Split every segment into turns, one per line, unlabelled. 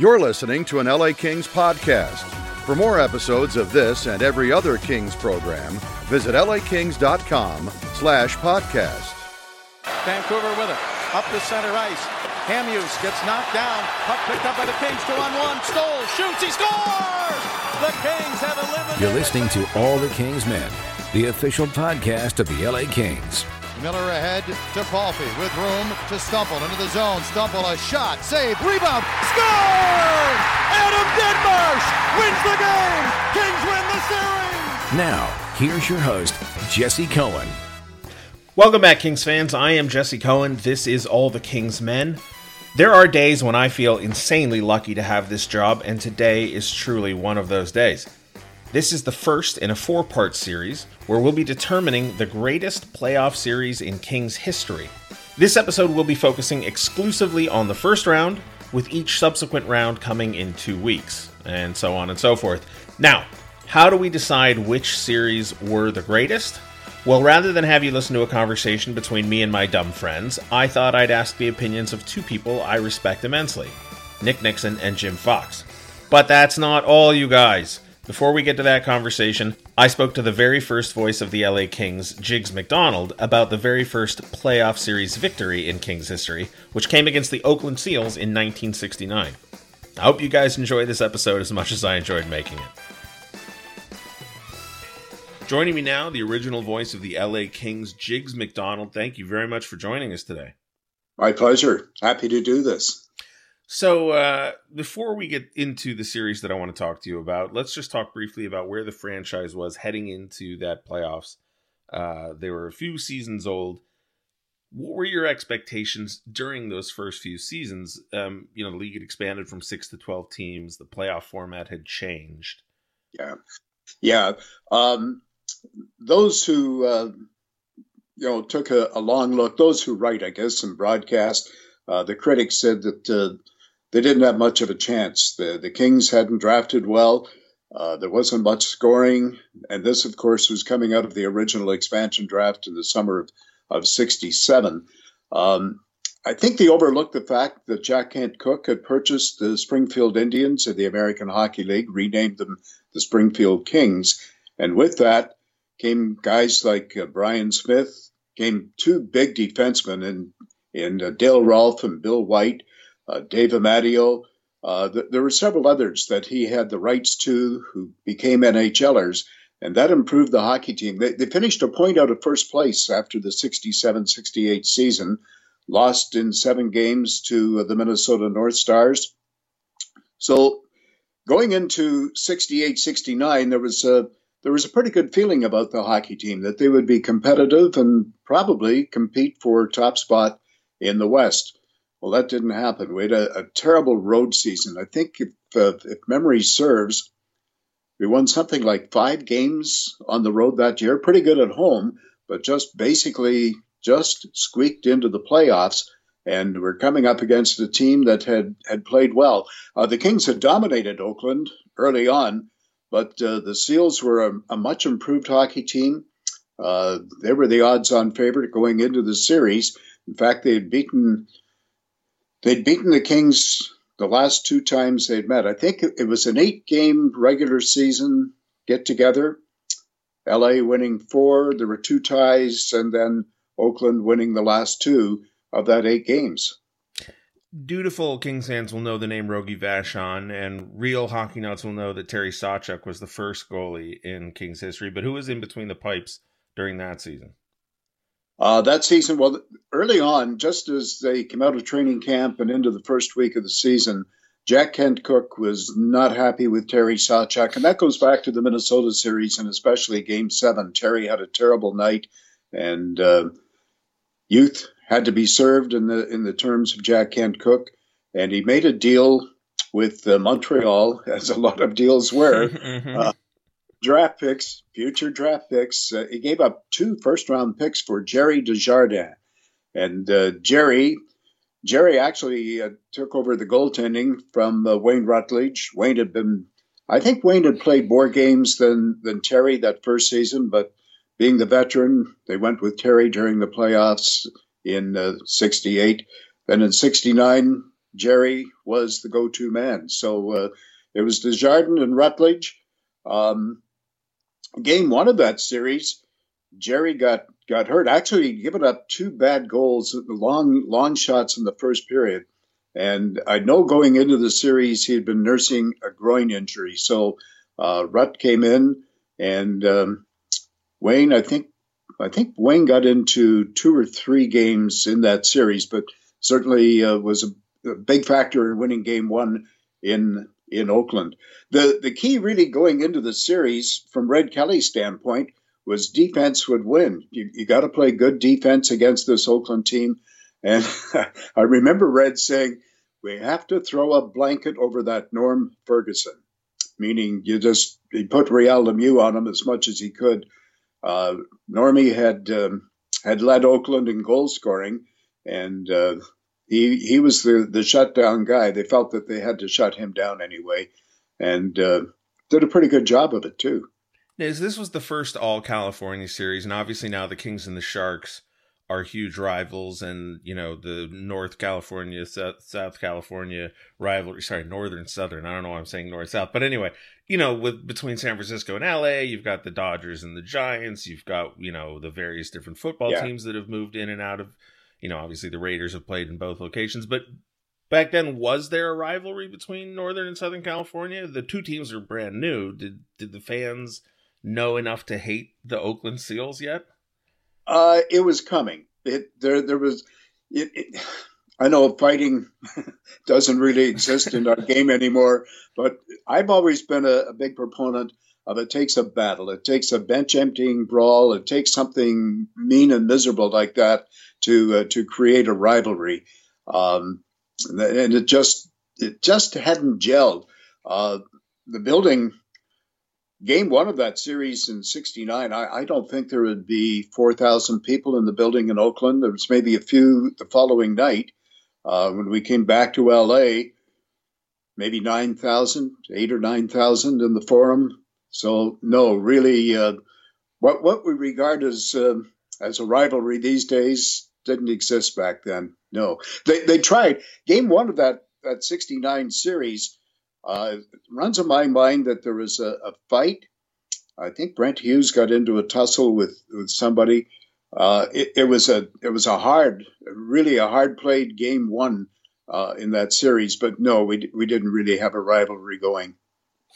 You're listening to an LA Kings podcast. For more episodes of this and every other Kings program, visit lakings.com slash podcast.
Vancouver with it. Up the center ice. Hamhuis gets knocked down. Puck picked up by the Kings. Two on one. Stoll. shoots. He scores! The Kings have eliminated.
You're listening to All the Kings Men, the official podcast of the LA Kings.
Miller ahead to Palffy with room to Stumpel into the zone. Stumpel a shot, save, rebound, score! Adam Deadmarsh wins the game. Kings win the series.
Now, here's your host, Jesse Cohen.
Welcome back, Kings fans. I am Jesse Cohen. This is All the Kings Men. There are days when I feel insanely lucky to have this job, and today is truly one of those days. This is the first in a four part series where we'll be determining the greatest playoff series in Kings history. This episode will be focusing exclusively on the first round, with each subsequent round coming in two weeks, and so on and so forth. Now, how do we decide which series were the greatest? Well, rather than have you listen to a conversation between me and my dumb friends, I thought I'd ask the opinions of two people I respect immensely Nick Nixon and Jim Fox. But that's not all, you guys. Before we get to that conversation, I spoke to the very first voice of the LA Kings, Jigs McDonald, about the very first playoff series victory in Kings history, which came against the Oakland Seals in 1969. I hope you guys enjoy this episode as much as I enjoyed making it. Joining me now, the original voice of the LA Kings, Jigs McDonald. Thank you very much for joining us today.
My pleasure. Happy to do this.
So, uh, before we get into the series that I want to talk to you about, let's just talk briefly about where the franchise was heading into that playoffs. Uh, they were a few seasons old. What were your expectations during those first few seasons? Um, you know, the league had expanded from six to 12 teams, the playoff format had changed.
Yeah. Yeah. Um, those who, uh, you know, took a, a, long look, those who write, I guess, and broadcast, uh, the critics said that uh, they didn't have much of a chance. The, the Kings hadn't drafted well. Uh, there wasn't much scoring. And this, of course, was coming out of the original expansion draft in the summer of, of 67. Um, I think they overlooked the fact that Jack Kent Cooke had purchased the Springfield Indians of the American Hockey League, renamed them the Springfield Kings. And with that came guys like uh, Brian Smith, came two big defensemen in, in uh, Dale Rolfe and Bill White uh, Dave Amadio. Uh, th- there were several others that he had the rights to who became NHLers, and that improved the hockey team. They, they finished a point out of first place after the 67 68 season, lost in seven games to the Minnesota North Stars. So going into 68 69, there was a there was a pretty good feeling about the hockey team that they would be competitive and probably compete for top spot in the West. Well, that didn't happen. We had a, a terrible road season. I think if, uh, if memory serves, we won something like five games on the road that year. Pretty good at home, but just basically just squeaked into the playoffs. And we're coming up against a team that had, had played well. Uh, the Kings had dominated Oakland early on, but uh, the Seals were a, a, much improved hockey team. Uh, they were the odds on favorite going into the series. In fact, they had beaten They'd beaten the Kings the last two times they'd met. I think it was an eight game regular season get together. LA winning four, there were two ties, and then Oakland winning the last two of that eight games.
Dutiful Kings fans will know the name Rogie Vachon, and real hockey nuts will know that Terry Sawchuk was the first goalie in Kings history. But who was in between the pipes during that season?
Uh, that season, well, early on, just as they came out of training camp and into the first week of the season, Jack Kent Cooke was not happy with Terry Sawchuk, and that goes back to the Minnesota series and especially Game Seven. Terry had a terrible night, and uh, youth had to be served in the in the terms of Jack Kent Cooke, and he made a deal with uh, Montreal, as a lot of deals were. mm-hmm. uh, draft picks, future draft picks. Uh, he gave up two first round picks for Gerry Desjardins. And uh, Gerry, Gerry actually uh, took over the goaltending from uh, Wayne Rutledge. Wayne had been, I think Wayne had played more games than than Terry that first season, but being the veteran, they went with Terry during the playoffs in '68. Uh, then in '69, Jerry was the go-to man. So uh, it was Desjardins and Rutledge. Um, game one of that series, Jerry got got hurt. Actually, he'd given up two bad goals, long long shots in the first period. And I know going into the series, he had been nursing a groin injury. So uh, Rutt came in, and um, Wayne, I think, I think Wayne got into two or three games in that series, but certainly uh, was a, a, big factor in winning Game One in in Oakland. The the key really going into the series, from Red Kelly's standpoint, was defense would win. You, you got to play good defense against this Oakland team. And I remember Red saying, we have to throw a blanket over that Norm Ferguson, meaning you just he put Real Lemieux on him as much as he could. Uh, Normie had um, had led Oakland in goal scoring, and uh, he he was the the shutdown guy. They felt that they had to shut him down anyway, and uh, did a pretty good job of it too.
This was the first All California series, and obviously now the Kings and the Sharks are huge rivals and you know the north california south, south california rivalry sorry northern southern i don't know why i'm saying north south but anyway you know with between san francisco and la you've got the dodgers and the giants you've got you know the various different football yeah. teams that have moved in and out of you know obviously the raiders have played in both locations but back then was there a rivalry between northern and southern california the two teams are brand new did did the fans know enough to hate the oakland seals yet
uh, it was coming. It there there was. It, it, I know fighting doesn't really exist in our game anymore, but I've always been a, a, big proponent of it takes a battle, it takes a bench emptying brawl, it takes something mean and miserable like that to uh, to create a rivalry, um, and it just it just hadn't gelled. Uh, the building game one of that series in 69, I, I don't think there would be 4,000 people in the building in Oakland. There was maybe a few the following night. Uh, when we came back to LA, maybe 9,000, 8 or 9,000 in the forum. So, no, really, uh, what, what we regard as, uh, as a rivalry these days didn't exist back then. No. They, they tried. Game one of that, that 69 series uh, runs in my mind that there was a, a, fight. I think Brent Hughes got into a tussle with, with somebody. Uh, it, it, was a it was a hard, really a hard played game one uh, in that series. But no, we we didn't really have a rivalry going.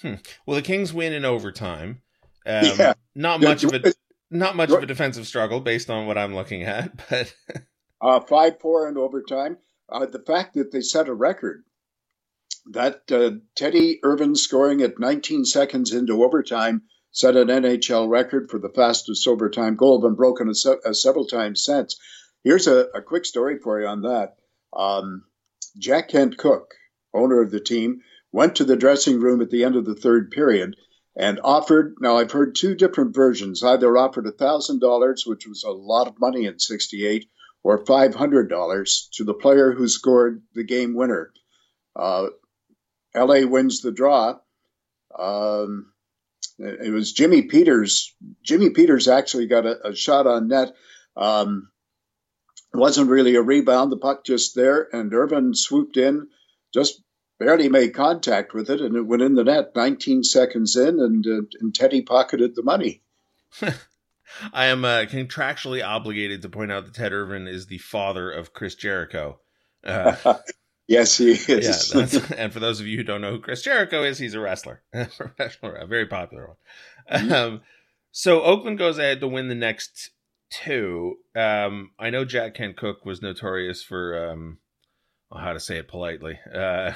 Hmm. Well, the Kings win in overtime. Um, yeah. not much of a not much of a defensive struggle based on what I'm looking at, but
uh, five four in overtime. Uh, the fact that they set a record that uh, Teddy Irvine scoring at 19 seconds into overtime set an NHL record for the fastest overtime goal, been broken a, se- a several times since. Here's a, a, quick story for you on that. Um, Jack Kent Cooke, owner of the team, went to the dressing room at the end of the third period and offered. Now, I've heard two different versions. Either offered $1,000, which was a lot of money in 68, or $500 to the player who scored the game winner. Uh, LA wins the draw. Um, it was Jimmy Peters. Jimmy Peters actually got a, a shot on net. Um, wasn't really a rebound. The puck just there, and Irvine swooped in, just barely made contact with it, and it went in the net 19 seconds in, and, uh, and Teddy pocketed the money.
I am uh, contractually obligated to point out that Ted Irvine is the father of Chris Jericho. Uh,
Yes, he is.
Yeah, and for those of you who don't know who Chris Jericho is, he's a wrestler, professional, a very popular one. Mm-hmm. Um, so Oakland goes ahead to win the next two. Um, I know Jack Kent Cooke was notorious for um, well, how to say it politely, uh,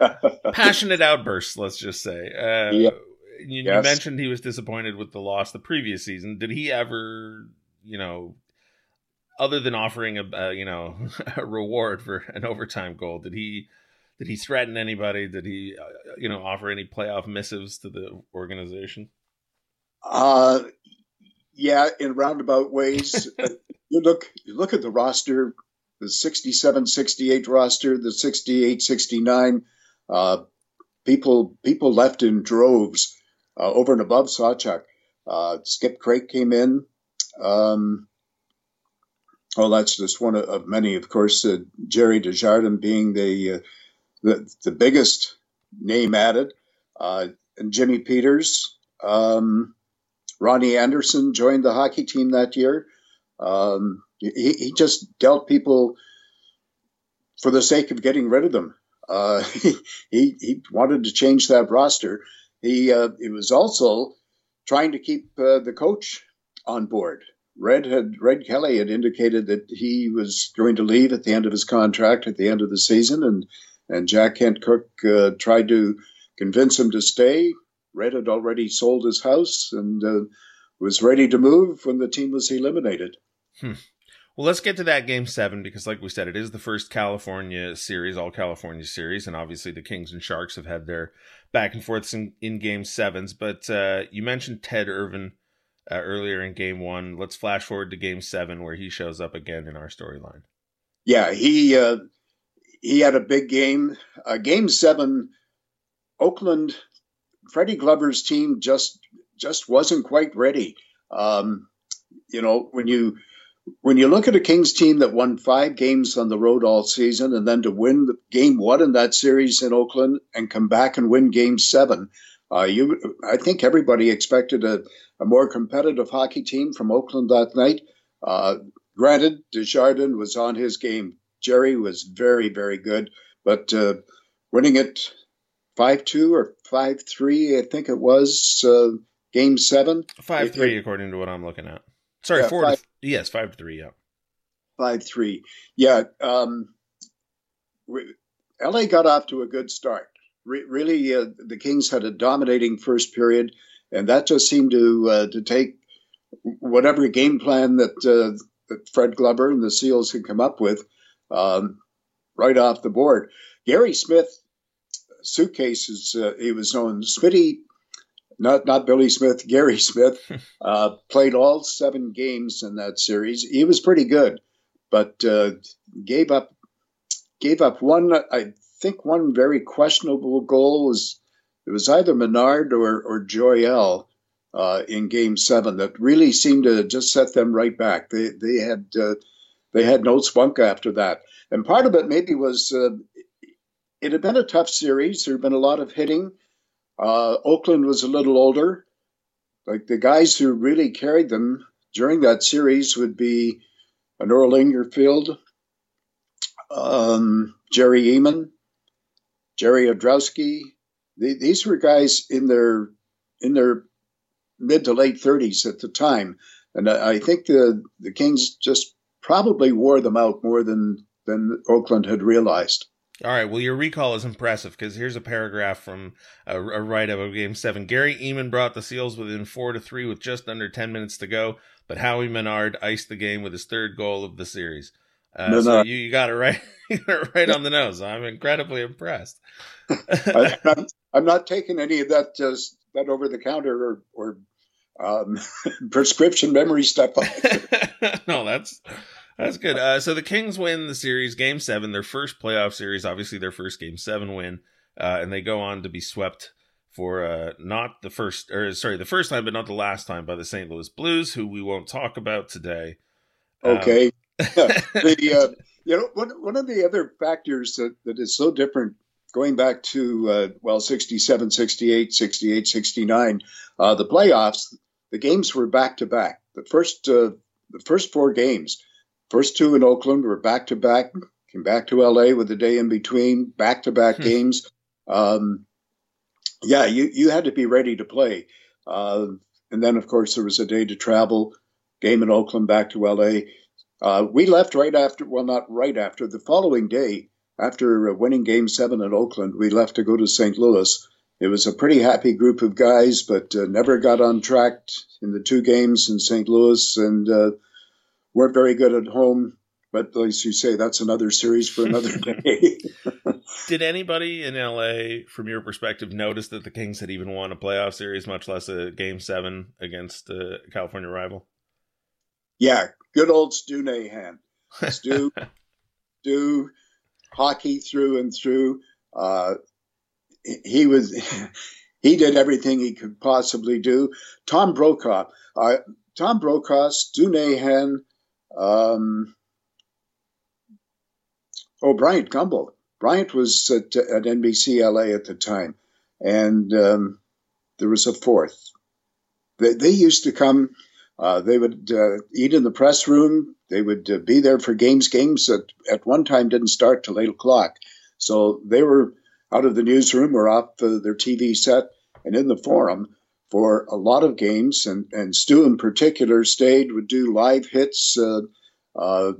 passionate outbursts. Let's just say. Uh, yep. You, yes. you mentioned he was disappointed with the loss the previous season. Did he ever, you know, other than offering a, you know a reward for an overtime goal, did he did he threaten anybody? Did he uh, you know offer any playoff missives to the organization?
Uh, yeah, in roundabout ways. Uh, you look you look at the roster, the 67 68 roster, the 68 69 uh, people people left in droves uh, over and above Sawchuk. Uh, Skip Krake came in. Um, well, that's just one of, many. Of course, uh, Gerry Desjardins being the, uh, the the biggest name added, uh, and Jimmy Peters, um, Ronnie Anderson joined the hockey team that year. Um, he, he, just dealt people for the sake of getting rid of them. Uh, he, he wanted to change that roster. He, uh, he was also trying to keep uh, the coach on board. Red had Red Kelly had indicated that he was going to leave at the end of his contract at the end of the season, and and Jack Kent Cooke uh, tried to convince him to stay. Red had already sold his house and uh, was ready to move when the team was eliminated.
Hmm. Well, let's get to that game seven because, like we said, it is the first California series, all California series, and obviously the Kings and Sharks have had their back and forths in, in game sevens. But uh, you mentioned Ted Irvine uh, earlier in game one. Let's flash forward to game seven where he shows up again in our storyline.
Yeah, he uh, he had a big game. Uh, game seven, Oakland, Freddie Glover's team just just wasn't quite ready. Um, you know, when you when you look at a Kings team that won five games on the road all season and then to win the game one in that series in Oakland and come back and win game seven, uh, you, I think everybody expected a, a, more competitive hockey team from Oakland that night. Uh, granted, Desjardins was on his game. Jerry was very, very good, but uh, winning it 5 2 or 5 3, I think it was, uh, game seven.
5 3, according to what I'm looking at. Sorry, yeah, four. Five, to, yes, five to three. Yeah,
five three. Yeah. Um, LA got off to a good start. Re- really, uh, the Kings had a dominating first period, and that just seemed to uh, to take whatever game plan that, uh, that Fred Glover and the Seals had come up with um, right off the board. Gary Smith suitcases, uh, he was known. Smitty not not Billy Smith, Gary Smith, uh, played all seven games in that series. He was pretty good, but uh, gave up gave up one. I think one very questionable goal was it was either Menard or or Joyal uh, in Game Seven that really seemed to just set them right back. They they had uh, they had no spunk after that, and part of it maybe was uh, it had been a tough series. There had been a lot of hitting. Uh, Oakland was a little older. Like the guys who really carried them during that series would be Earl Ingarfield, um, Gerry Ehman, Gerry Odrowski. these were guys in their in their mid to late 30s at the time, and I, I think the the Kings just probably wore them out more than than Oakland had realized.
All right. Well, your recall is impressive because here's a paragraph from a, a write up of Game Seven. Gerry Ehman brought the Seals within four to three with just under ten minutes to go, but Howie Menard iced the game with his third goal of the series. Uh, so you, you got it right, right on the nose. I'm incredibly impressed.
I, am I'm not taking any of that just that over the counter or, or um, prescription memory stuff.
no, that's that's good. Uh, so the Kings win the series, Game Seven, their first playoff series. Obviously, their first Game Seven win, uh, and they go on to be swept for uh, not the first, or sorry, the first time, but not the last time by the St. Louis Blues, who we won't talk about today.
Um, okay. Um, the uh, you know one one of the other factors that, that is so different going back to uh, well 67 68 68 69 uh, the playoffs the games were back to back the first uh, the first four games First two in Oakland were back to back. Came back to LA with a day in between, back to back games. Um, yeah, you you had to be ready to play. Uh, and then, of course, there was a day to travel. Game in Oakland, back to LA. Uh, we left right after. Well, not right after. The following day, after winning Game Seven in Oakland, we left to go to St. Louis. It was a pretty happy group of guys, but uh, never got on track in the two games in St. Louis, and uh, weren't very good at home. But as you say, that's another series for another day.
Did anybody in LA, from your perspective, notice that the Kings had even won a playoff series, much less a Game Seven against a California rival?
Yeah, good old Stu Nahan. Stu, Stu, hockey through and through. Uh, he was, he did everything he could possibly do. Tom Brokaw, uh, Tom Brokaw, Stu Nahan, um, oh, Bryant Gumbel. Bryant was at, at NBC LA at the time, and um, there was a fourth. They, they used to come. Uh, they would uh, eat in the press room. They would uh, be there for games. Games that at one time didn't start till eight o'clock, so they were out of the newsroom or off their TV set and in the forum for a lot of games. And, and Stu in particular stayed, would do live hits. Uh, uh,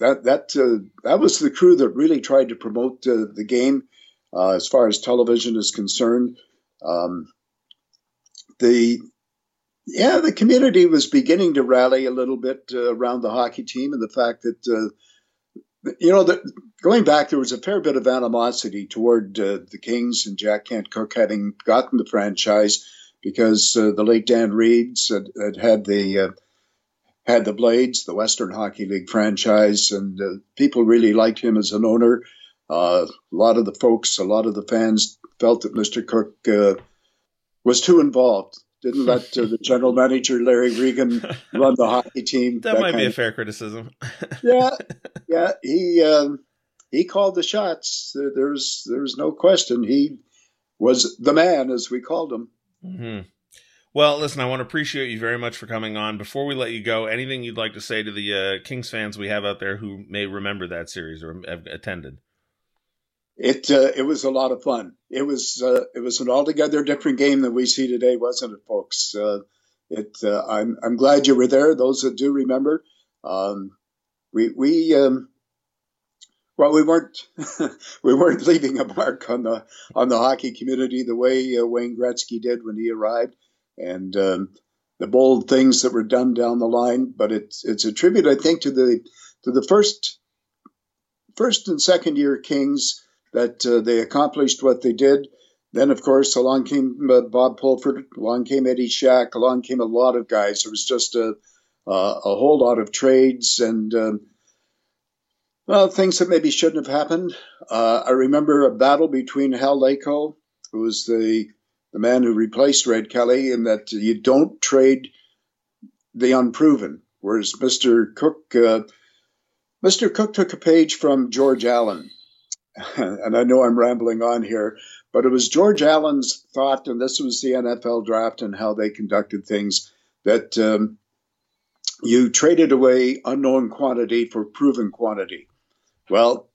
that that uh, that was the crew that really tried to promote the game as far as television is concerned. Um, the yeah, the community was beginning to rally a little bit uh, around the hockey team and the fact that, uh, you know, going back, there was a fair bit of animosity toward uh, the Kings and Jack Kent Cooke having gotten the franchise because uh, the late Dan Reeves had, had, had the uh, had the Blades, the Western Hockey League franchise, and uh, people really liked him as an owner. a lot of the folks, a lot of the fans felt that Mr. Cooke was too involved didn't let uh, the general manager Larry Regan run the hockey team.
That, that might be a fair criticism.
yeah, yeah, he um, he called the shots. There's there's no question. He was the man, as we called him.
Mm-hmm. Well, listen, I want to appreciate you very much for coming on. Before we let you go, anything you'd like to say to the uh, Kings fans we have out there who may remember that series or have attended?
it uh, it was a lot of fun. It was uh, it was an altogether different game than we see today, wasn't it, folks? Uh, it uh, I'm I'm glad you were there. Those that do remember, um, we we um, well we weren't we weren't leaving a mark on the on the hockey community the way uh, Wayne Gretzky did when he arrived, and um, the bold things that were done down the line. But it's it's a tribute, I think, to the to the first first and second year Kings that uh, they accomplished what they did. Then, of course, along came uh, Bob Pulford, along came Eddie Shack, along came a lot of guys. It was just a, uh, a whole lot of trades and um, well, things that maybe shouldn't have happened. Uh, I remember a battle between Hal Laycoe, who was the the man who replaced Red Kelly, in that you don't trade the unproven. Whereas Mr. Cooke, uh, Mr. Cooke took a page from George Allen, and I know I'm rambling on here, but it was George Allen's thought, and this was the NFL draft and how they conducted things, that um, you traded away unknown quantity for proven quantity. Well,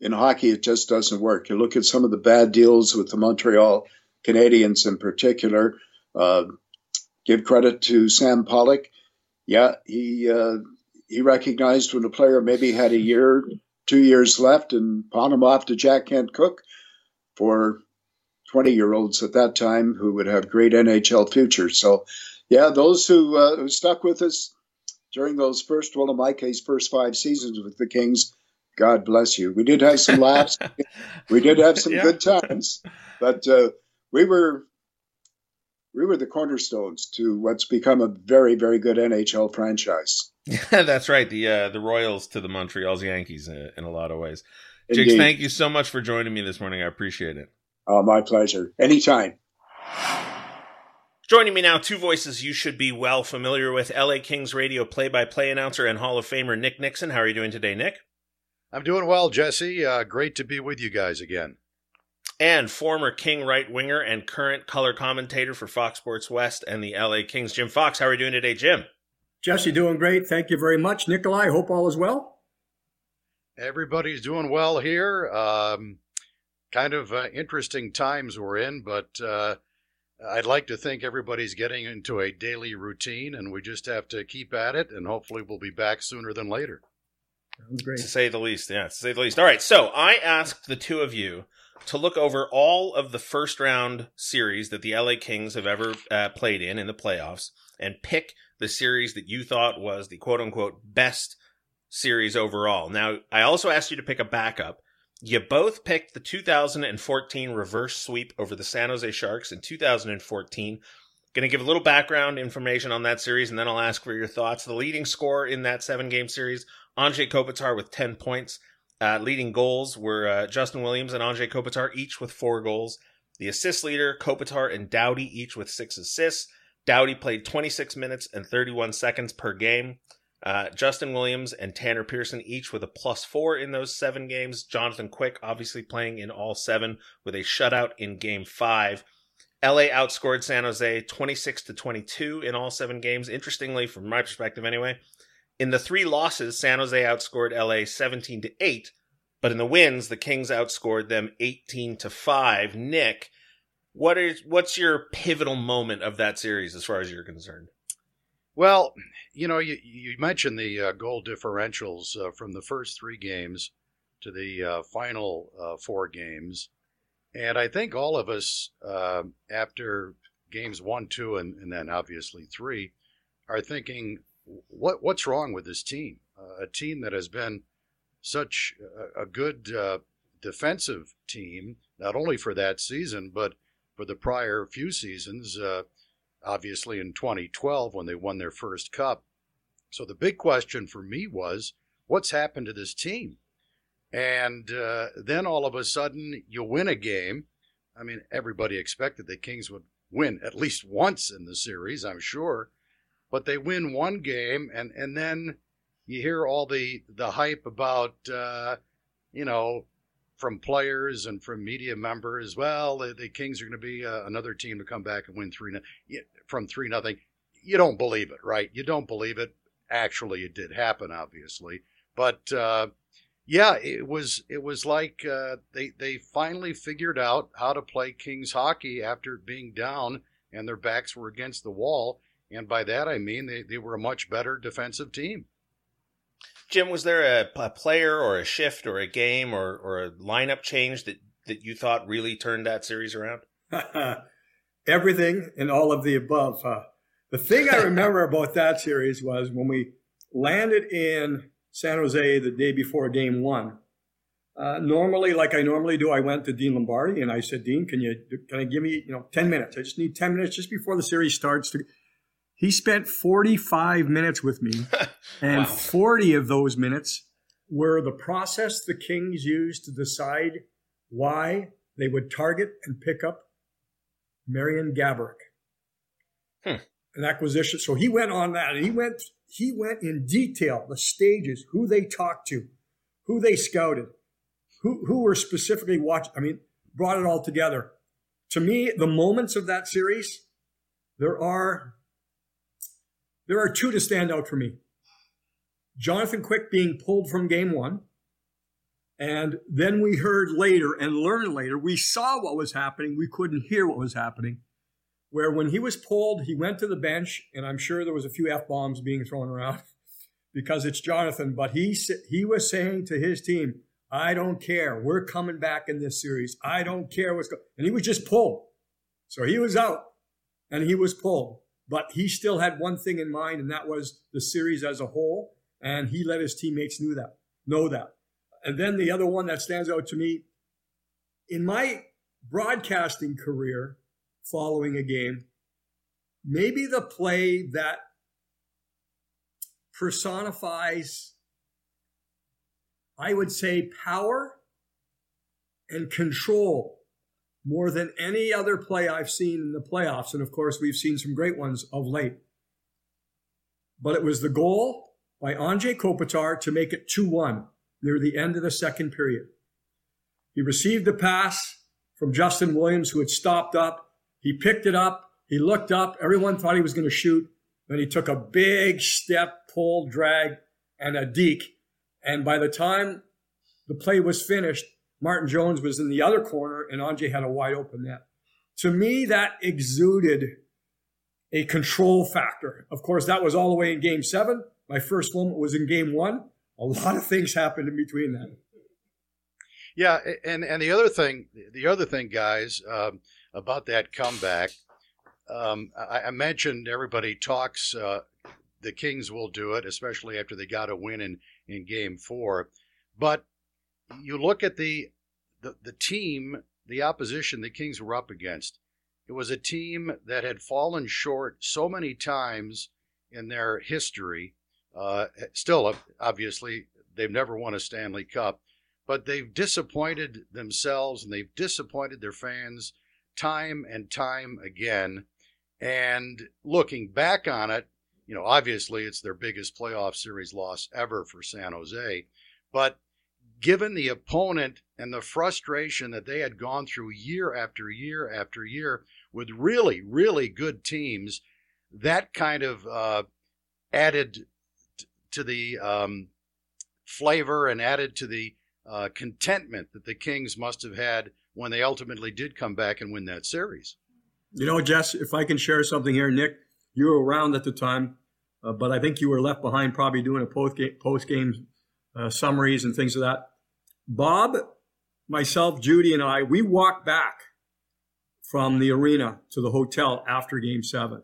in hockey, it just doesn't work. You look at some of the bad deals with the Montreal Canadiens in particular. Uh, give credit to Sam Pollock. Yeah, he uh, he recognized when a player maybe had a year two years left and pawned him off to Jack Kent Cooke for 20 year olds at that time who would have great NHL futures. So, yeah, those who, uh, who stuck with us during those first, well, in my case, first five seasons with the Kings, God bless you. We did have some laughs. we did have some yeah. good times, but uh, we were we were the cornerstones to what's become a very, very good NHL franchise.
That's right. The uh, the Royals to the Montreal's Yankees uh, in a lot of ways. Jigs, thank you so much for joining me this morning. I appreciate it.
Oh, my pleasure. Anytime.
Joining me now, two voices you should be well familiar with LA Kings radio play by play announcer and Hall of Famer Nick Nixon. How are you doing today, Nick?
I'm doing well, Jesse. Uh, great to be with you guys again
and former King right winger and current color commentator for Fox Sports West and the LA Kings, Jim Fox. How are you doing today, Jim?
Jesse, doing great. Thank you very much. Nikolai, hope all is well.
Everybody's doing well here. Um, kind of uh, interesting times we're in, but uh, I'd like to think everybody's getting into a daily routine, and we just have to keep at it, and hopefully we'll be back sooner than later.
Sounds great. To say the least, yeah, to say the least. All right, so I asked the two of you to look over all of the first round series that the LA Kings have ever uh, played in in the playoffs and pick the series that you thought was the quote unquote best series overall. Now, I also asked you to pick a backup. You both picked the 2014 reverse sweep over the San Jose Sharks in 2014. Going to give a little background information on that series and then I'll ask for your thoughts. The leading score in that seven game series, Anze Kopitar with 10 points. Uh, leading goals were uh, Justin Williams and Anze Kopitar, each with four goals. The assist leader, Kopitar and Doughty, each with six assists. Doughty played 26 minutes and 31 seconds per game. Uh, Justin Williams and Tanner Pearson each with a plus four in those seven games. Jonathan Quick obviously playing in all seven with a shutout in game five. LA outscored San Jose 26 to 22 in all seven games. Interestingly, from my perspective anyway, in the three losses, San Jose outscored LA 17 to 8, but in the wins, the Kings outscored them 18 to 5. Nick, what is what's your pivotal moment of that series as far as you're concerned?
Well, you know, you, you mentioned the uh, goal differentials uh, from the first three games to the uh, final uh, four games. And I think all of us, uh, after games one, two, and, and, then obviously three, are thinking, what what's wrong with this team? Uh, a team that has been such a, a good uh, defensive team, not only for that season, but for the prior few seasons, uh, obviously in 2012 when they won their first cup. So the big question for me was, what's happened to this team? And uh, then all of a sudden, you win a game. I mean, everybody expected the Kings would win at least once in the series, I'm sure. But they win one game, and, and then you hear all the, the hype about, uh, you know, from players and from media members. Well, the, the Kings are going to be uh, another team to come back and win three from three nothing. You don't believe it, right? You don't believe it. Actually, it did happen, obviously, but uh, yeah, it was it was like uh, they they finally figured out how to play Kings hockey after being down and their backs were against the wall, and by that I mean they, they were a much better defensive team.
Jim, was there a, a player or a shift or a game or, or a lineup change that, that you thought really turned that series around?
Everything and all of the above. Uh, the thing I remember about that series was when we landed in San Jose the day before game one. Uh, normally, like I normally do, I went to Dean Lombardi and I said, Dean, can you can I give me you know ten minutes? I just need ten minutes just before the series starts. To... He spent forty five minutes with me, and wow. forty of those minutes were the process the Kings used to decide why they would target and pick up Marian Gaborik. Hmm. An acquisition. So he went on that and he went he went in detail the stages, who they talked to, who they scouted, who who were specifically watched. I mean, brought it all together. To me, the moments of that series, there are there are two to stand out for me. Jonathan Quick being pulled from game one. And then we heard later and learned later, we saw what was happening. We couldn't hear what was happening where when he was pulled, he went to the bench, and I'm sure there was a few f bombs being thrown around because it's Jonathan. But he he was saying to his team, "I don't care. We're coming back in this series. I don't care what's going." And he was just pulled, so he was out, and he was pulled. But he still had one thing in mind, and that was the series as a whole. And he let his teammates knew that, know that. And then the other one that stands out to me, in my broadcasting career, following a game, maybe the play that personifies, I would say, power and control more than any other play I've seen in the playoffs. And of course, we've seen some great ones of late. But it was the goal by Anze Kopitar to make it 2 1 near the end of the second period. He received a pass from Justin Williams, who had stopped up he picked it up. He looked up. Everyone thought he was going to shoot. Then he took a big step, pull, drag, and a deke. And by the time the play was finished, Martin Jones was in the other corner and Anze had a wide open net. To me, that exuded a control factor. Of course, that was all the way in game seven. My first moment was in game one. A lot of things happened in between that.
Yeah, and and the other thing, the other thing, guys, um, about that comeback. Um, I, I, mentioned everybody talks uh, the Kings will do it, especially after they got a win in, in game four. But you look at the, the, the team, the opposition the Kings were up against. It was a team that had fallen short so many times in their history. Uh, still, obviously, they've never won a Stanley Cup, but they've disappointed themselves and they've disappointed their fans time and time again. And looking back on it, you know, obviously it's their biggest playoff series loss ever for San Jose. But given the opponent and the frustration that they had gone through year after year after year with really, really good teams, that kind of uh, added t- to the um, flavor and added to the uh, contentment that the Kings must have had when they ultimately did come back and win that series.
You know, Jess, if I can share something here, Nick, you were around at the time, uh, but I think you were left behind probably doing a post game, post game uh, summaries and things of that. Bob, myself, Judy, and I, we walked back from the arena to the hotel after game seven.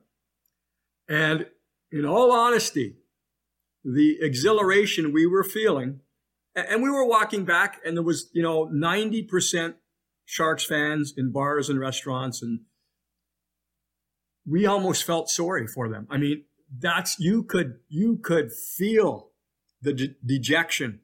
And in all honesty, the exhilaration we were feeling, and we were walking back, and there was, you know, 90% Sharks fans in bars and restaurants, and we almost felt sorry for them. I mean, that's you could you could feel the de- dejection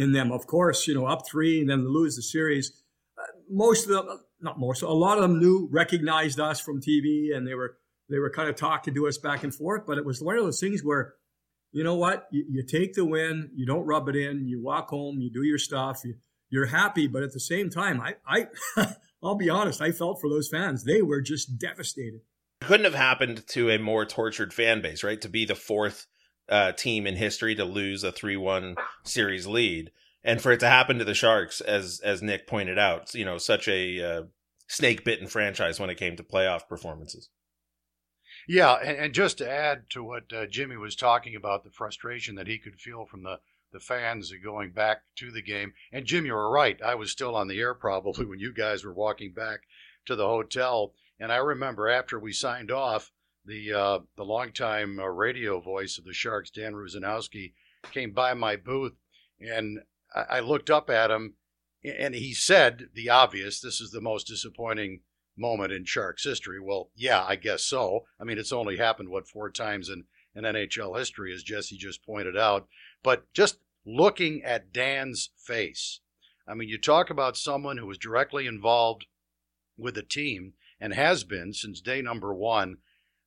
in them. Of course, you know, up three and then lose the series. Uh, most of them, not most, a lot of them knew, recognized us from TV, and they were they were kind of talking to us back and forth. But it was one of those things where, you know what, you, you take the win, you don't rub it in, you walk home, you do your stuff, you, you're happy. But at the same time, I I I'll be honest, I felt for those fans. They were just devastated.
Couldn't have happened to a more tortured fan base, right? To be the fourth uh, team in history to lose a 3-1 series lead. And for it to happen to the sharks as as nick pointed out you know such a uh, snake bitten franchise when it came to playoff performances.
Yeah and, and just to add to what uh, jimmy was talking about the frustration that he could feel from the the fans going back to the game. And jim you were right. I was still on the air probably when you guys were walking back to the hotel. And i remember after we signed off the uh, the longtime uh, radio voice of the Sharks, Dan Rusanowsky, came by my booth, and I, I looked up at him, and he said the obvious: "This is the most disappointing moment in Sharks history." Well, yeah, I guess so. I mean, it's only happened what four times in in NHL history, as Jesse just pointed out. But just looking at Dan's face, I mean, you talk about someone who was directly involved with the team and has been since day number one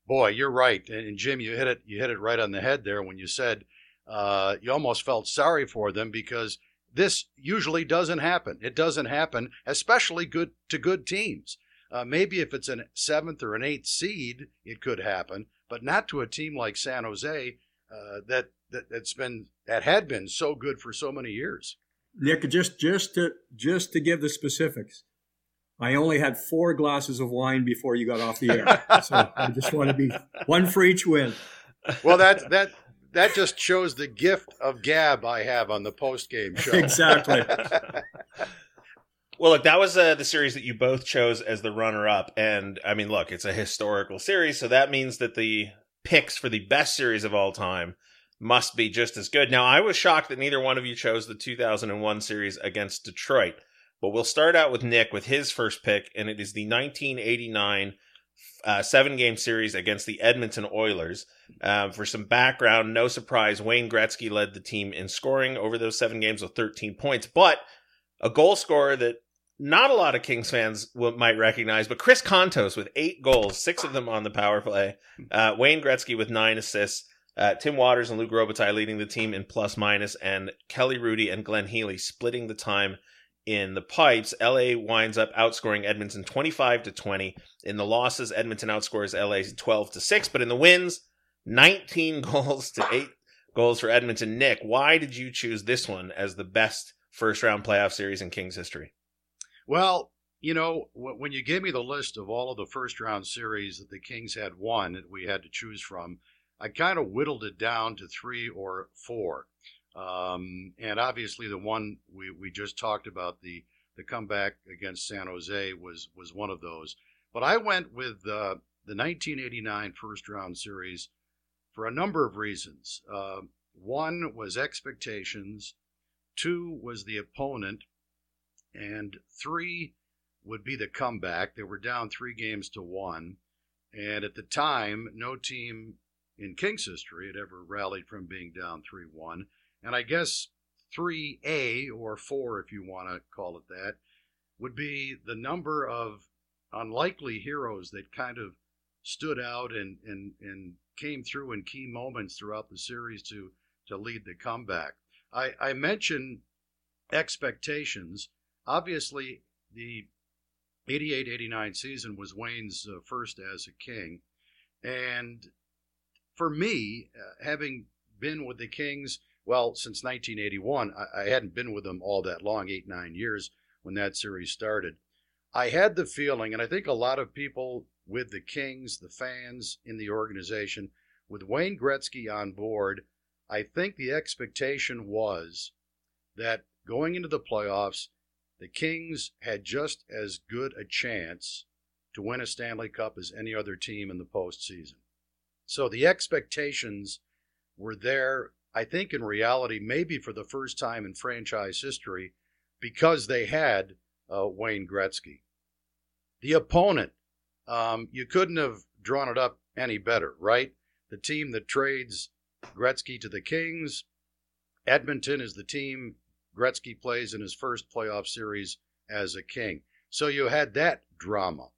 boy, you're right. And, Jim, you hit it. You hit it right on the head there when you said uh, you almost felt sorry for them because this usually doesn't happen. It doesn't happen, especially good to good teams. Uh, maybe if it's a seventh or an eighth seed, it could happen, but not to a team like San Jose uh, that, that that's been that had been so good for so many years.
Nick, just just to just to give the specifics, I only had four glasses of wine before you got off the air. so I just want to be one for each win.
Well, that that that just shows the gift of gab I have on the post game show.
Exactly.
well, look, that was uh, the series that you both chose as the runner up, and I mean, look, it's a historical series, so that means that the picks for the best series of all time must be just as good. Now, I was shocked that neither one of you chose the 2001 series against Detroit. But we'll start out with Nick with his first pick, and it is the 1989 uh, seven game series against the Edmonton Oilers. Um, for some background, no surprise, Wayne Gretzky led the team in scoring over those seven games with 13 points, but a goal scorer that not a lot of Kings fans might recognize, but Chris Kontos with eight goals, six of them on the power play. Uh, Wayne Gretzky with nine assists. Uh, Tim Watters and Luc Robitaille leading the team in plus minus, and Kelly Hrudey and Glenn Healy splitting the time in the pipes, LA winds up outscoring Edmonton 25 to 20. In the losses, Edmonton outscores LA 12 to 6, but in the wins, 19 goals to 8 goals for Edmonton. Nick, why did you choose this one as the best first round playoff series in Kings history?
Well, you know, when you gave me the list of all of the first round series that the Kings had won that we had to choose from, I kind of whittled it down to three or four. Um, and obviously, the one we, we just talked about, the, the comeback against San Jose, was, was one of those. But I went with uh, the 1989 first round series for a number of reasons. Uh, one was expectations, two was the opponent, and three would be the comeback. They were down three games to one. And at the time, no team in Kings history had ever rallied from being down 3 1. And I guess 3A, or 4 if you want to call it that, would be the number of unlikely heroes that kind of stood out and, and, and came through in key moments throughout the series to, to lead the comeback. I, I mentioned expectations. Obviously, the 88 89 season was Wayne's uh, first as a king. And for me, uh, having been with the Kings, well, since 1981, I, I hadn't been with them all that long, eight, nine years when that series started. I had the feeling, and I think a lot of people with the Kings, the fans in the organization, with Wayne Gretzky on board, I think the expectation was that going into the playoffs, the Kings had just as good a chance to win a Stanley Cup as any other team in the postseason. So the expectations were there, I think, in reality, maybe for the first time in franchise history, because they had uh, Wayne Gretzky. The opponent um, you couldn't have drawn it up any better, right? The team that trades Gretzky to the Kings. Edmonton is the team Gretzky plays in his first playoff series as a King. So you had that drama.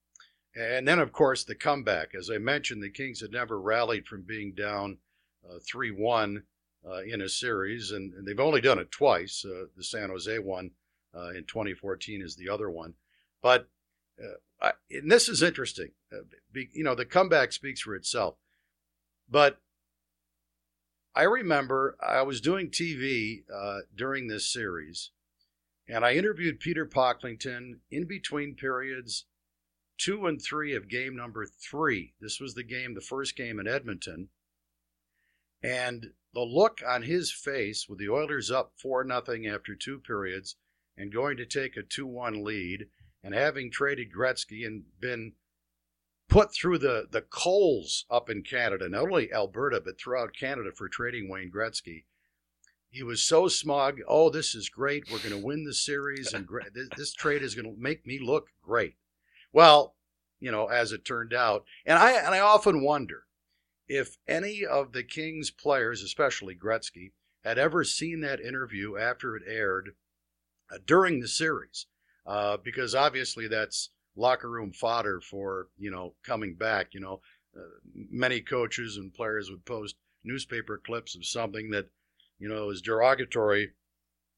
And then, of course, the comeback. As I mentioned, the Kings had never rallied from being down uh, 3 uh, 1 uh, in a series, and, and, they've only done it twice. Uh, the San Jose one uh, in 2014 is the other one. But uh, I, and this is interesting. Uh, be, you know, the comeback speaks for itself. But I remember I was doing TV uh, during this series, and I interviewed Peter Pocklington in between periods two and three of game number three. This was the game, the first game in Edmonton. And the look on his face with the Oilers up 4 nothing after two periods and going to take a 2 1 lead and having traded Gretzky and been put through the, the coals up in Canada, not only Alberta, but throughout Canada for trading Wayne Gretzky. He was so smug. Oh, this is great. We're going to win the series, and this, this trade is going to make me look great. Well, you know, as it turned out, and I and I often wonder if any of the Kings players, especially Gretzky, had ever seen that interview after it aired uh, during the series uh, because obviously that's locker room fodder for you know coming back. You know, uh, many coaches and players would post newspaper clips of something that you know is derogatory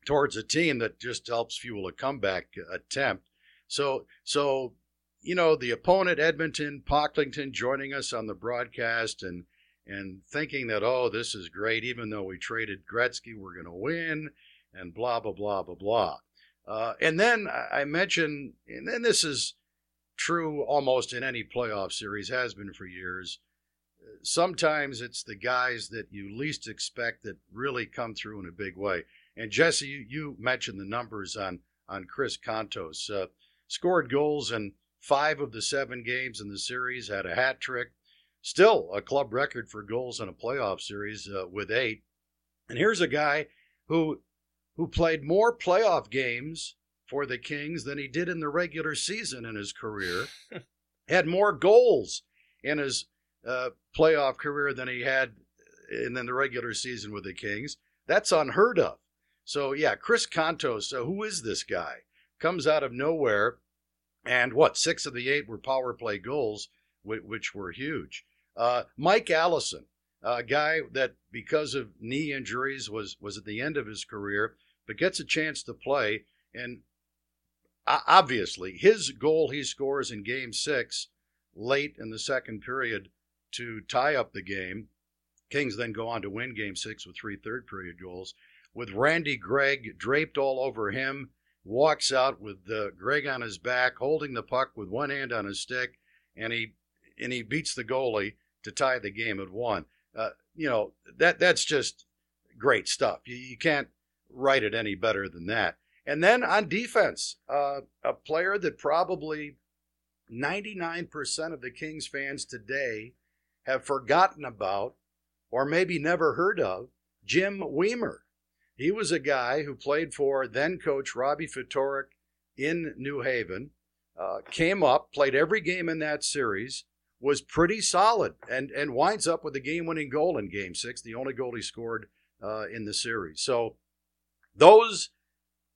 towards a team that just helps fuel a comeback attempt. So so you know the opponent Edmonton Pocklington joining us on the broadcast and and thinking that oh this is great even though we traded Gretzky we're going to win and blah blah blah blah blah. Uh, and then I mentioned, and then this is true almost in any playoff series, has been for years. Sometimes it's the guys that you least expect that really come through in a big way. And Jesse, you, you mentioned the numbers on on Chris Kontos. Uh, scored goals in five of the seven games in the series, had a hat trick. Still a club record for goals in a playoff series uh, with eight. And here's a guy who who played more playoff games for the Kings than he did in the regular season in his career, had more goals in his uh, playoff career than he had in, in the regular season with the Kings. That's unheard of. So, yeah, Chris Kontos, so who is this guy? Comes out of nowhere, and what, six of the eight were power play goals, which, were huge. Uh, Mike Allison, a guy that because of knee injuries was, was at the end of his career, but gets a chance to play. And obviously, his goal he scores in game six, late in the second period, to tie up the game. Kings then go on to win game six with three third period goals. With Randy Gregg draped all over him, walks out with uh, Gregg on his back, holding the puck with one hand on his stick, and he and he beats the goalie to tie the game at one. Uh, you know that that's just great stuff. You, you can't write it any better than that. And then on defense, uh, a player that probably 99% of the Kings fans today have forgotten about or maybe never heard of, Jim Wiemer. He was a guy who played for then coach Robbie Ftorek in New Haven, uh, came up, played every game in that series, was pretty solid, and, and winds up with a game winning goal in game six, the only goal he scored uh, in the series. So those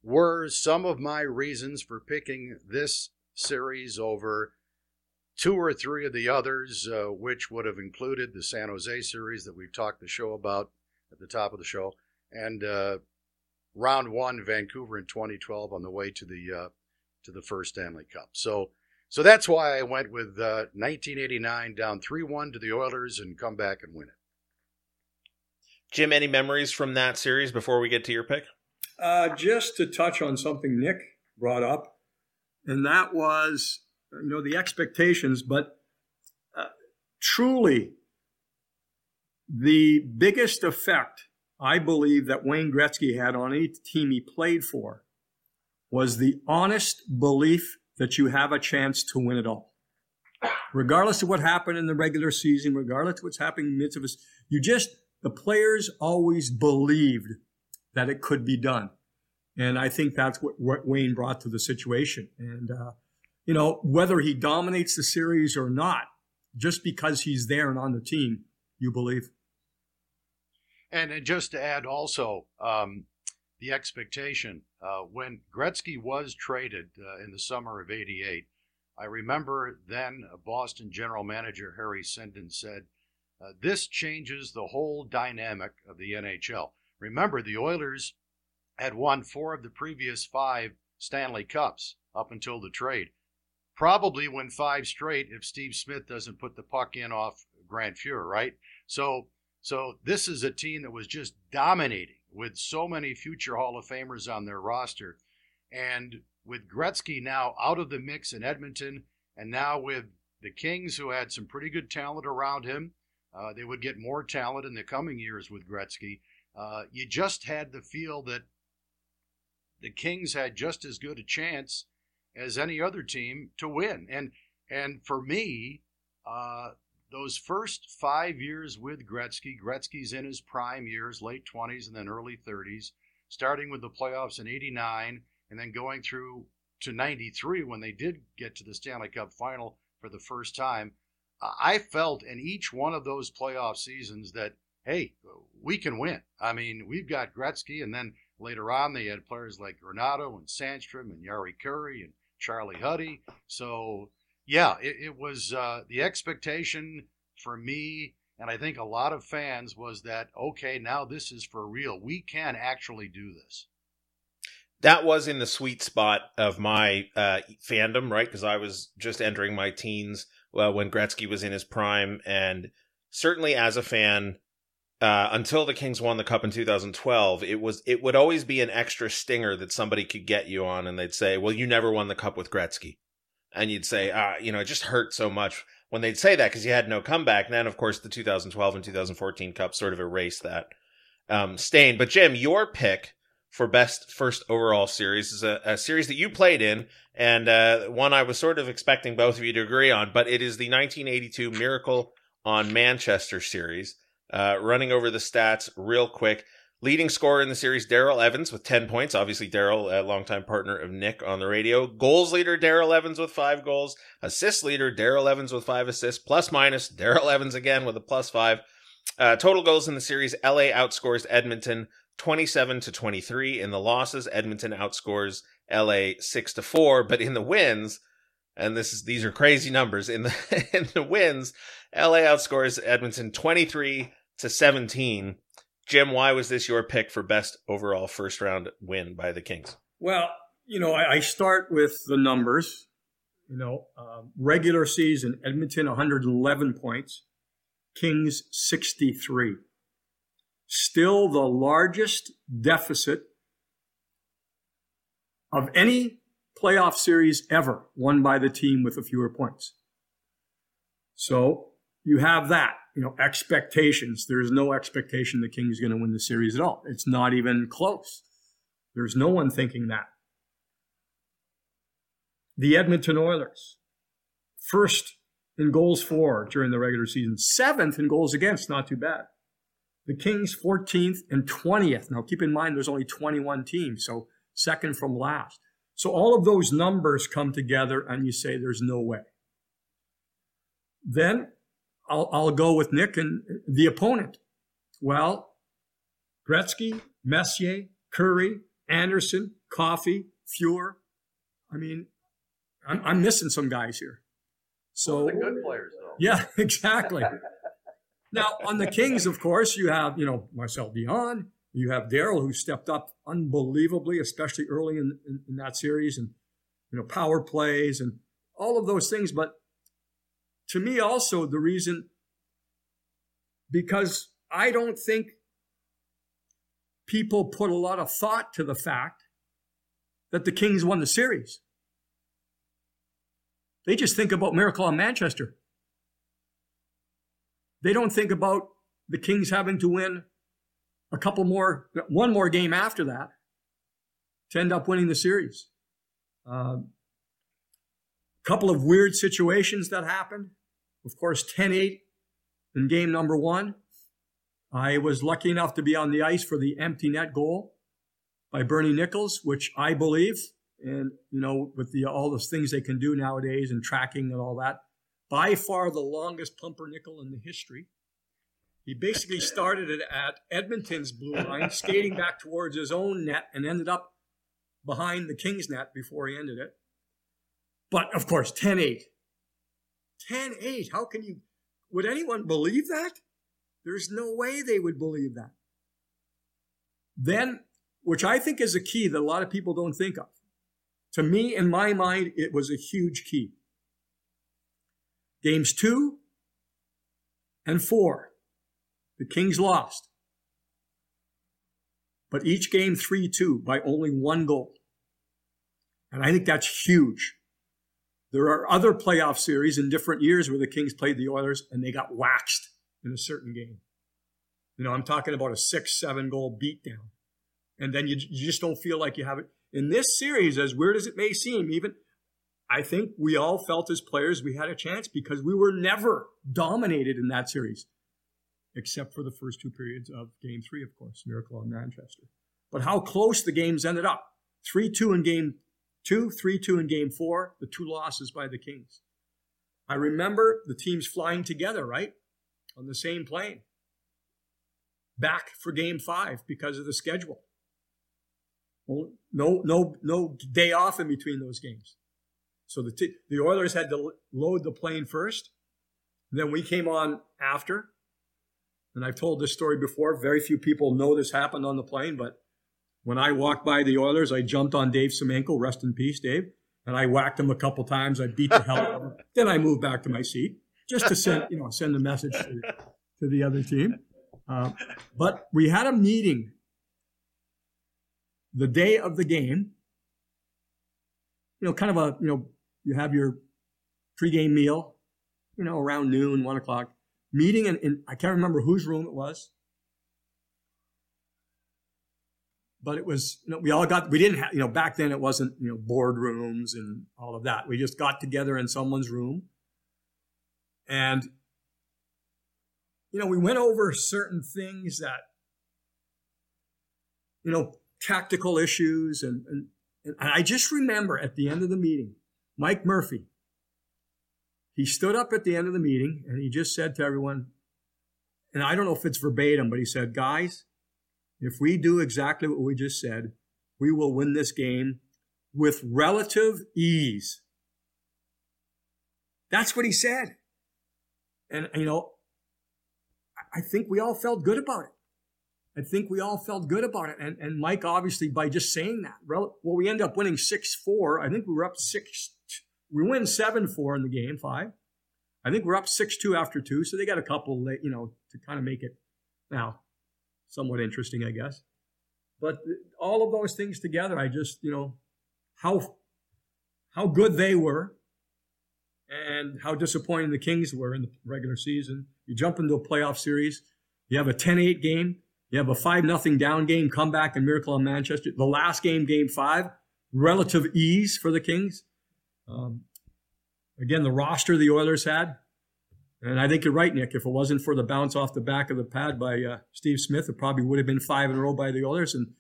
were some of my reasons for picking this series over two or three of the others, uh, which would have included the San Jose series that we've talked the show about at the top of the show, and uh, round one, Vancouver in 2012 on the way to the uh, to the first Stanley Cup. So, so that's why I went with 1989 uh, down three one to the Oilers and come back and win it.
Jim, any memories from that series before we get to your pick?
Uh, just to touch on something Nick brought up, and that was you know the expectations, but uh, truly the biggest effect I believe that Wayne Gretzky had on any team he played for was the honest belief that you have a chance to win it all. Regardless of what happened in the regular season, regardless of what's happening in the midst of us, you just, the players always believed that it could be done. And I think that's what, what Wayne brought to the situation. And, uh, you know, whether he dominates the series or not, just because he's there and on the team, you believe.
And, just to add also, um, the expectation uh, when Gretzky was traded uh, in the summer of '88. I remember then Boston general manager Harry Sinden said, uh, "This changes the whole dynamic of the NHL." Remember, the Oilers had won four of the previous five Stanley Cups up until the trade. Probably win five straight if Steve Smith doesn't put the puck in off Grant Fuhr, right? So so this is a team that was just dominating with so many future Hall of Famers on their roster. And with Gretzky now out of the mix in Edmonton, and now with the Kings, who had some pretty good talent around him, uh, they would get more talent in the coming years with Gretzky. Uh, you just had the feel that the Kings had just as good a chance as any other team to win. And and for me, uh, those first five years with Gretzky, Gretzky's in his prime years, late 20s and then early 30s, starting with the playoffs in 89 and then going through to 93 when they did get to the Stanley Cup final for the first time. I felt in each one of those playoff seasons that, hey, we can win. I mean, we've got Gretzky, and then later on they had players like Granato and Sandstrom and Jari Kurri and Charlie Huddy. So yeah, it, it was uh, the expectation for me, and I think a lot of fans was that okay, now this is for real. We can actually do this.
That was in the sweet spot of my uh, fandom, right? Because I was just entering my teens uh, when Gretzky was in his prime, and certainly as a fan, uh, until the Kings won the cup in 2012, it was it would always be an extra stinger that somebody could get you on, and they'd say, "Well, you never won the cup with Gretzky." And you'd say, ah, you know, it just hurt so much when they'd say that because you had no comeback. And then, of course, the 2012 and 2014 Cup sort of erased that um, stain. But Jim, your pick for best first overall series is a, a series that you played in, and uh, one I was sort of expecting both of you to agree on. But it is the 1982 Miracle on Manchester series. Uh, running over the stats real quick. Leading scorer in the series, Daryl Evans with 10 points. Obviously, Daryl, a longtime partner of Nick on the radio. Goals leader, Daryl Evans with five goals. Assist leader, Daryl Evans with five assists. Plus minus, Daryl Evans again with a plus five. Uh, total goals in the series, LA outscores Edmonton 27 to 23. In the losses, Edmonton outscores LA 6 to 4. But in the wins, and this is these are crazy numbers. In the in the wins, LA outscores Edmonton 23 to 17. Jim, why was this your pick for best overall first round win by the Kings?
Well, you know, I, I start with the numbers. You know, um, regular season, Edmonton 111 points, Kings 63. Still the largest deficit of any playoff series ever won by the team with a fewer points. So you have that you know, expectations. There's no expectation the Kings going to win the series at all. It's not even close. There's no one thinking that. The Edmonton Oilers, first in goals for during the regular season, seventh in goals against, not too bad. The Kings 14th and 20th. Now keep in mind there's only 21 teams, so second from last. So all of those numbers come together and you say there's no way. Then I'll, I'll go with Nick and the opponent. Well, Gretzky, Messier, Kurri, Anderson, Coffey, Fuhr. I mean, I'm, I'm missing some guys here. So
the good players, though.
Yeah, exactly. now on the Kings, of course, you have you know Marcel Dionne, you have Daryl who stepped up unbelievably, especially early in, in, in that series, and you know power plays and all of those things. But to me, also the reason because I don't think people put a lot of thought to the fact that the Kings won the series. They just think about Miracle on Manchester. They don't think about the Kings having to win a couple more, one more game after that to end up winning the series. A um, couple of weird situations that happened. Of course, 10 8 in game number one. I was lucky enough to be on the ice for the empty net goal by Bernie Nicholls, which I believe, and you know, with the all those things they can do nowadays and tracking and all that, by far the longest pumpernickel in the history. He basically started it at Edmonton's blue line, skating back towards his own net, and ended up behind the King's net before he ended it. But of course, 10 8. 10 8. How can you, would anyone believe that? There's no way they would believe that. Then, which I think is a key that a lot of people don't think of. To me, in my mind, it was a huge key. Games two and four, the Kings lost. But each game 3 2 by only one goal. And I think that's huge. There are other playoff series in different years where the Kings played the Oilers and they got waxed in a certain game. You know, I'm talking about a six, seven goal beatdown. And then you, you just don't feel like you have it. In this series, as weird as it may seem, even I think we all felt as players we had a chance because we were never dominated in that series, except for the first two periods of game three, of course, Miracle on Manchester. But how close the games ended up 3 2 in game two, 3 2 in game four, the two losses by the Kings. I remember the teams flying together, right? on the same plane back for game five because of the schedule. No, no, no day off in between those games. So the, t- the Oilers had to load the plane first. Then we came on after. And I've told this story before. Very few people know this happened on the plane, but when I walked by the Oilers, I jumped on Dave Semenko, rest in peace, Dave, and I whacked him a couple times. I beat the hell out of him. Then I moved back to my seat just to send you know send a message to, to the other team. Uh, but we had a meeting the day of the game. You know, kind of a you know you have your pregame meal, you know, around noon, one o'clock. Meeting in, in I can't remember whose room it was. But it was you know we all got we didn't have you know back then it wasn't you know boardrooms and all of that we just got together in someone's room and, you know, we went over certain things that, you know, tactical issues. And, and, and I just remember at the end of the meeting, Mike Murphy, he stood up at the end of the meeting and he just said to everyone, and I don't know if it's verbatim, but he said, guys, if we do exactly what we just said, we will win this game with relative ease. That's what he said. And, you know, I think we all felt good about it. I think we all felt good about it. And, and Mike, obviously, by just saying that, well, we end up winning 6 4. I think we were up 6. We win 7 4 in the game, five. I think we're up 6 2 after two. So they got a couple, you know, to kind of make it now somewhat interesting, I guess. But all of those things together, I just, you know, how how good they were and how disappointing the Kings were in the regular season. You jump into a playoff series, you have a 10 8 game, you have a 5 0 down game, comeback and miracle on Manchester. The last game, game five, relative ease for the Kings. Um, again, the roster the Oilers had. And I think you're right, Nick. If it wasn't for the bounce off the back of the pad by uh, Steve Smith, it probably would have been five in a row by the Oilers. And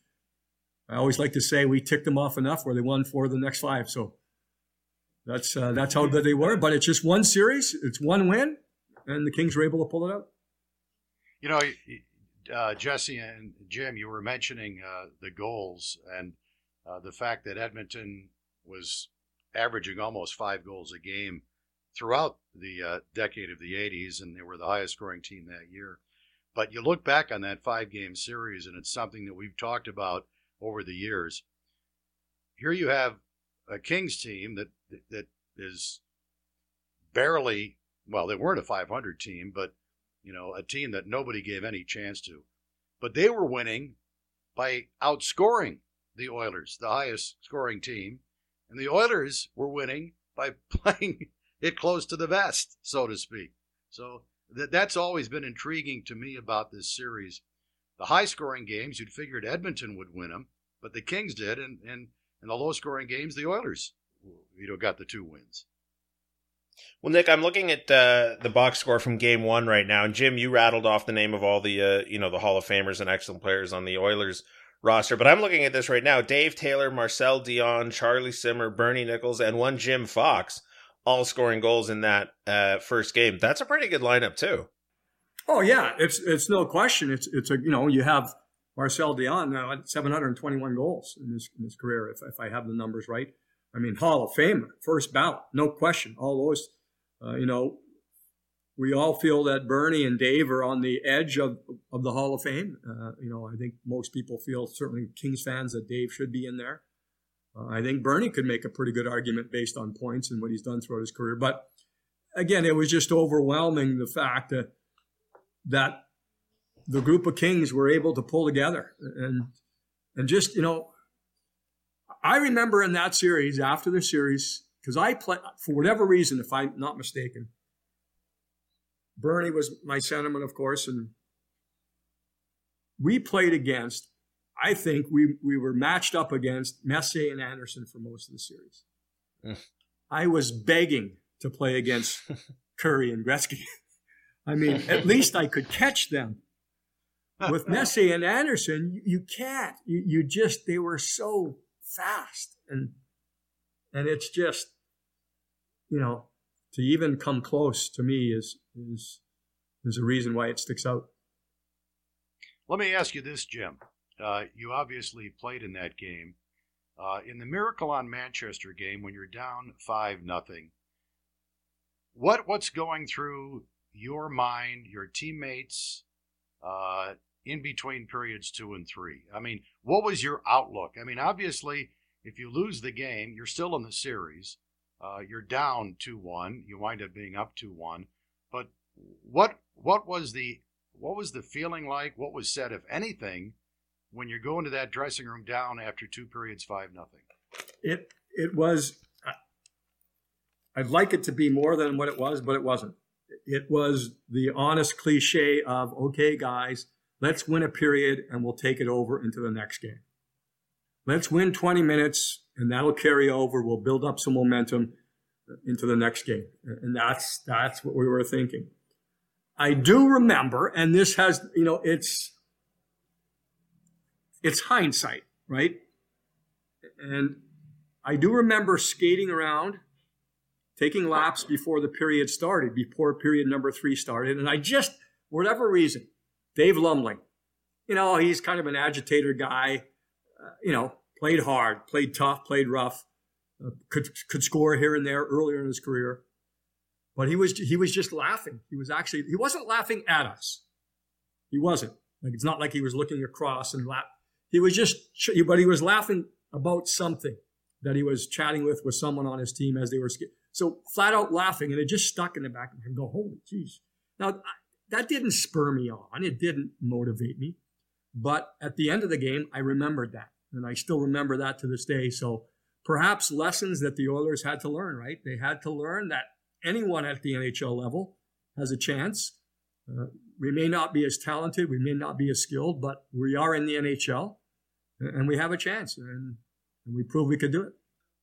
I always like to say we ticked them off enough where they won four of the next five. So that's uh, that's how good they were. But it's just one series. It's one win, and the Kings were able to pull it out.
You know, uh, Jesse and Jim, you were mentioning uh, the goals and uh, the fact that Edmonton was averaging almost five goals a game throughout the uh, decade of the 80s, and they were the highest scoring team that year. But you look back on that five game series, and it's something that we've talked about over the years. Here you have a Kings team that that is barely well, they weren't a 500 team, but you know, a team that nobody gave any chance to. But they were winning by outscoring the Oilers, the highest scoring team, and the Oilers were winning by playing it close to the vest, so to speak. So that that's always been intriguing to me about this series. The high scoring games, you'd figured Edmonton would win them, but the Kings did, and and in the low scoring games, the Oilers, you know, got the two wins.
Well, Nick, I'm looking at uh, the box score from Game One right now, and Jim, you rattled off the name of all the uh, you know the Hall of Famers and excellent players on the Oilers roster. But I'm looking at this right now: Dave Taylor, Marcel Dionne, Charlie Simmer, Bernie Nicholls, and one Jim Fox, all scoring goals in that uh, first game. That's a pretty good lineup too.
Oh yeah, it's it's no question. It's it's a you know you have Marcel Dionne now at 721 goals in his in his career, if if I have the numbers right. I mean, Hall of Famer, first ballot, no question. All those, uh, you know, we all feel that Bernie and Dave are on the edge of, of the Hall of Fame. Uh, you know, I think most people feel, certainly Kings fans, that Dave should be in there. Uh, I think Bernie could make a pretty good argument based on points and what he's done throughout his career. But again, it was just overwhelming the fact that that the group of Kings were able to pull together and and just you know I remember in that series, after the series, because I played, for whatever reason, if I'm not mistaken, Bernie was my sentiment, of course, and we played against, I think we, we were matched up against Messier and Anderson for most of the series. I was begging to play against Kurri and Gretzky. I mean, at least I could catch them. With Messier and Anderson, you, can't. You, you just, they were so fast and and it's just you know to even come close to me is is is a reason why it sticks out
let me ask you this jim uh, you obviously played in that game uh, in the miracle on manchester game when you're down five nothing what what's going through your mind your teammates uh, in between periods two and three? I mean, what was your outlook? I mean, obviously, if you lose the game, you're still in the series. Uh, you're down two one. You wind up being up two one. But what what was the what was the feeling like? What was said, if anything, when you're going to that dressing room down after two periods, five nothing?
It it was. I'd like it to be more than what it was, but it wasn't. It was the honest cliche of, okay, guys, Let's win a period and we'll take it over into the next game. Let's win 20 minutes and that'll carry over. We'll build up some momentum uh, into the next game. And that's, that's what we were thinking. I do remember, and this has, you know, it's, it's hindsight, right? And I do remember skating around, taking laps before the period started, before period number three started. And I just, whatever reason, Dave Lumley, you know, he's kind of an agitator guy. Uh, you know, played hard, played tough, played rough, uh, could could score here and there earlier in his career, but he was he was just laughing. He was actually he wasn't laughing at us. He wasn't. Like it's not like he was looking across and laugh. He was just, but he was laughing about something that he was chatting with with someone on his team as they were so flat out laughing, and it just stuck in the back of head. Go, holy jeez! Now that didn't spur me on. It didn't motivate me. But at the end of the game, I remembered that. And I still remember that to this day. So perhaps lessons that the Oilers had to learn, right? They had to learn that anyone at the NHL level has a chance. Uh, we may not be as talented, we may not be as skilled, but we are in the NHL and we have a chance. And, and we proved we could do it.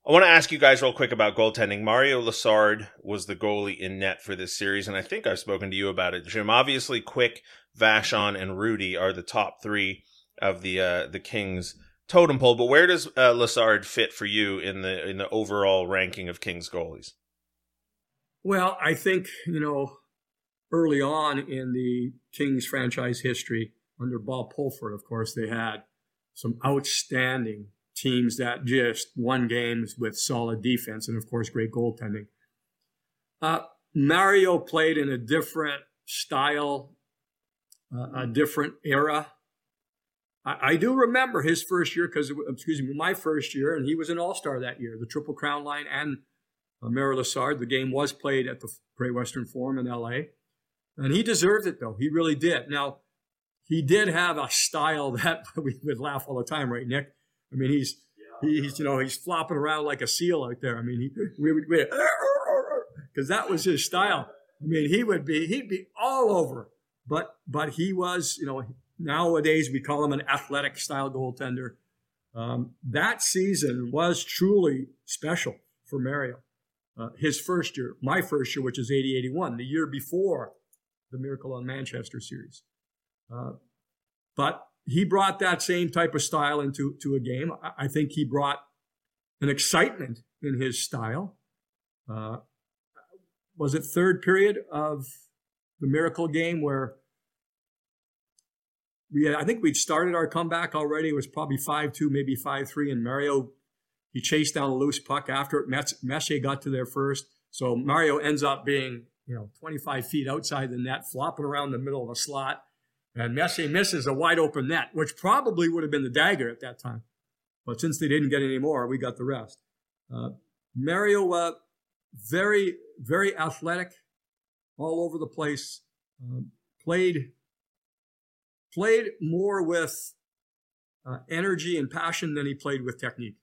I want to ask you guys real quick about goaltending. Mario Lessard was the goalie in net for this series, and I think I've spoken to you about it, Jim. Obviously, Quick, Vachon, and Hrudey are the top three of the uh, the Kings totem pole. But where does uh, Lessard fit for you in the in the overall ranking of Kings goalies?
Well, I think you know early on in the Kings franchise history, under Bob Pulford, of course, they had some outstanding teams that just won games with solid defense and, of course, great goaltending. Uh, Mario played in a different style, uh, a different era. I, do remember his first year because, excuse me, my first year, and he was an all star that year, the Triple Crown line and uh, Mario Lessard. The game was played at the Great Western Forum in LA. And he deserved it, though. He really did. Now, he did have a style that we would laugh all the time, right, Nick? I mean, he's, he's you know, he's flopping around like a seal out there. I mean, he, we would, because that was his style. I mean, he would be, he'd be all over. But, but he was, you know, nowadays we call him an athletic style goaltender. Um, that season was truly special for Mario. Uh, his first year, my first year, which is 80 81, the year before the Miracle on Manchester series. Uh, but he brought that same type of style into to a game. I, I think he brought an excitement in his style. Uh, was it third period of the Miracle game where we had, I think we'd started our comeback already. It was probably 5 2, maybe 5 3. And Mario, he chased down a loose puck after it. Messier got to there first. So Mario ends up being, you know, 25 feet outside the net, flopping around the middle of a slot. And Messier misses a wide open net, which probably would have been the dagger at that time. But since they didn't get any more, we got the rest. Uh, Mario, uh, very, very athletic, all over the place. Uh, played played more with uh, energy and passion than he played with technique.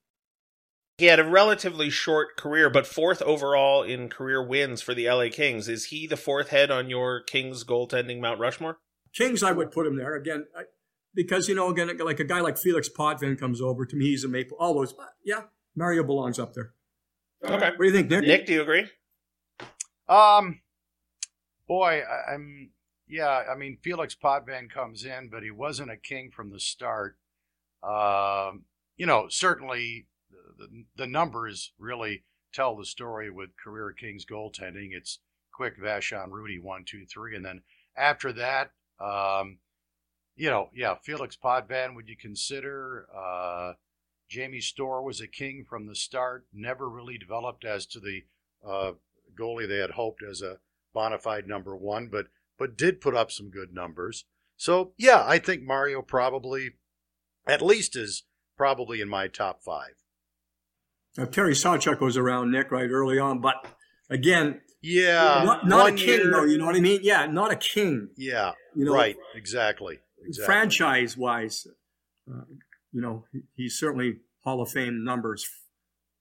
He had a relatively short career, but fourth overall in career wins for the LA Kings. Is he the fourth head on your Kings goaltending Mount Rushmore?
Kings, I would put him there again, I, because you know, again, like a guy like Felix Potvin comes over to me. He's a Maple. All those, yeah, Mario belongs up there.
Okay.
What do you think, Nick?
Nick, do you agree?
Um, boy, I, I'm yeah, I mean, Felix Potvin comes in, but he wasn't a king from the start. Um, you know, certainly the, the, the, numbers really tell the story with career Kings goaltending. It's quick Vachon Hrudey one, two, three, and then after that, um, you know, yeah, Felix Potvin, Would you consider? Uh, Jamie Storr was a king from the start. Never really developed as to the uh, goalie they had hoped as a bona fide number one, but but did put up some good numbers. So, yeah, I think Mario probably, at least, is probably in my top five.
Now, Terry Sawchuk was around Nick right early on, but again,
yeah,
not, not a king year. though. You know what I mean? Yeah, not a king.
Yeah, you know, right. Exactly.
exactly. Franchise wise, uh, you know, he, he's certainly Hall of Fame numbers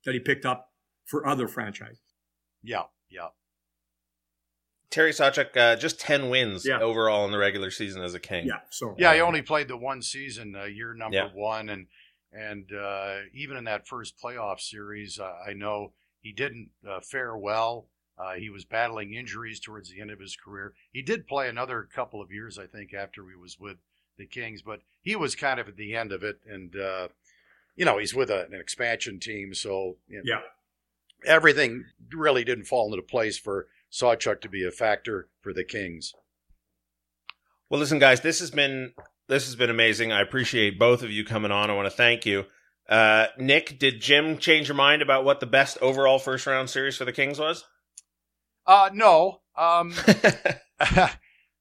that he picked up for other franchises.
Yeah, yeah.
Terry Sawchuk, uh, just ten wins yeah. overall in the regular season as a king.
Yeah, so
yeah, he only played the one season, uh, year number yeah. one, and and uh, even in that first playoff series, uh, I know he didn't uh, fare well. Uh, he was battling injuries towards the end of his career. He did play another couple of years, I think, after he was with the Kings, but he was kind of at the end of it, and you know he's with a, an expansion team, so you know,
yeah,
everything really didn't fall into place for Sawchuk to be a factor for the Kings.
Well, listen, guys, this has been this has been amazing. I appreciate both of you coming on. I want to thank you. Uh, Nick, did Jim change your mind about what the best overall first round series for the Kings was?
Uh, no. Um, it,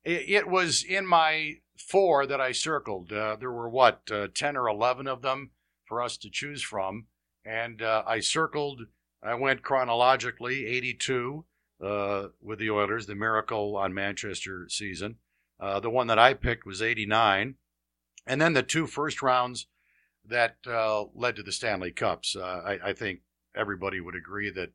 it, was in my four that I circled. Uh, there were what uh, ten or eleven of them for us to choose from, and uh, I circled. I went chronologically: eighty-two, uh, with the Oilers, the miracle on Manchester season. Uh, the one that I picked was 89. And then the two first rounds that uh, led to the Stanley Cups. Uh, I, I, think everybody would agree that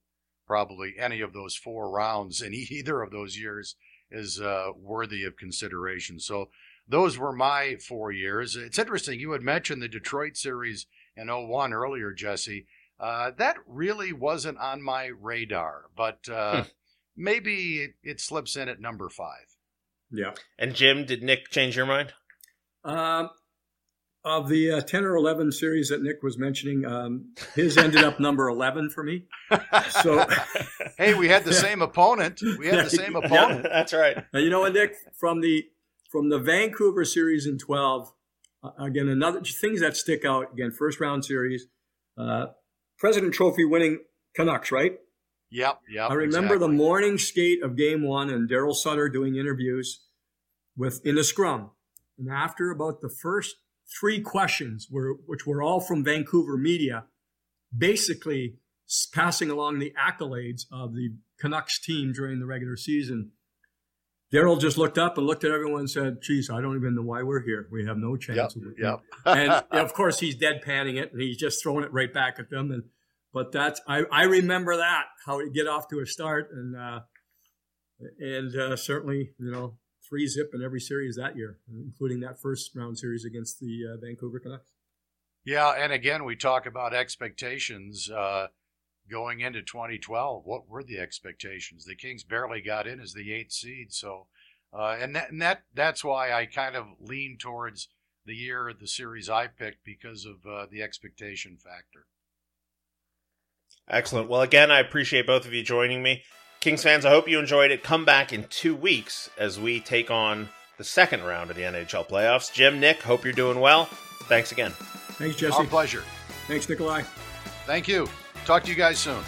probably any of those four rounds in either of those years is uh, worthy of consideration. So those were my four years. It's interesting. You had mentioned the Detroit series in 01 earlier, Jesse. Uh, that really wasn't on my radar, but uh, hmm maybe it slips in at number five.
Yeah.
And Jim, did Nick change your mind?
Um, of the uh, 10 or 11 series that Nick was mentioning, um, his ended up number 11 for me. So,
hey, we had the same opponent. We had the same opponent.
Yeah, that's right.
Now, you know what, Nick? From the from the Vancouver series in 12, uh, again, another things that stick out. Again, first round series, uh, President Trophy winning Canucks, right?
Yep, yep.
I remember
exactly.
the morning skate of game one and Darryl Sutter doing interviews with in the scrum. And after about the first three questions, were, which were all from Vancouver media, basically passing along the accolades of the Canucks team during the regular season, Darryl just looked up and looked at everyone and said, Geez, I don't even know why we're here. We have no chance.
Yep,
of
yep.
and of course, he's deadpanning it and he's just throwing it right back at them. And but that's I, I remember that how he get off to a start and uh, and uh, certainly you know three zip in every series that year, including that first round series against the uh, Vancouver Canucks.
Yeah, and again, we talk about expectations uh, going into 2012. What were the expectations? The Kings barely got in as the eighth seed, so uh, and that and that that's why I kind of lean towards the year the series I picked because of uh, the expectation factor.
Excellent. Well, again, I appreciate both of you joining me. Kings fans, I hope you enjoyed it. Come back in two weeks as we take on the second round of the NHL playoffs. Jim, Nick, hope you're doing well. Thanks again.
Thanks, Jesse.
Our pleasure.
Thanks, Nikolai.
Thank you. Talk to you guys soon.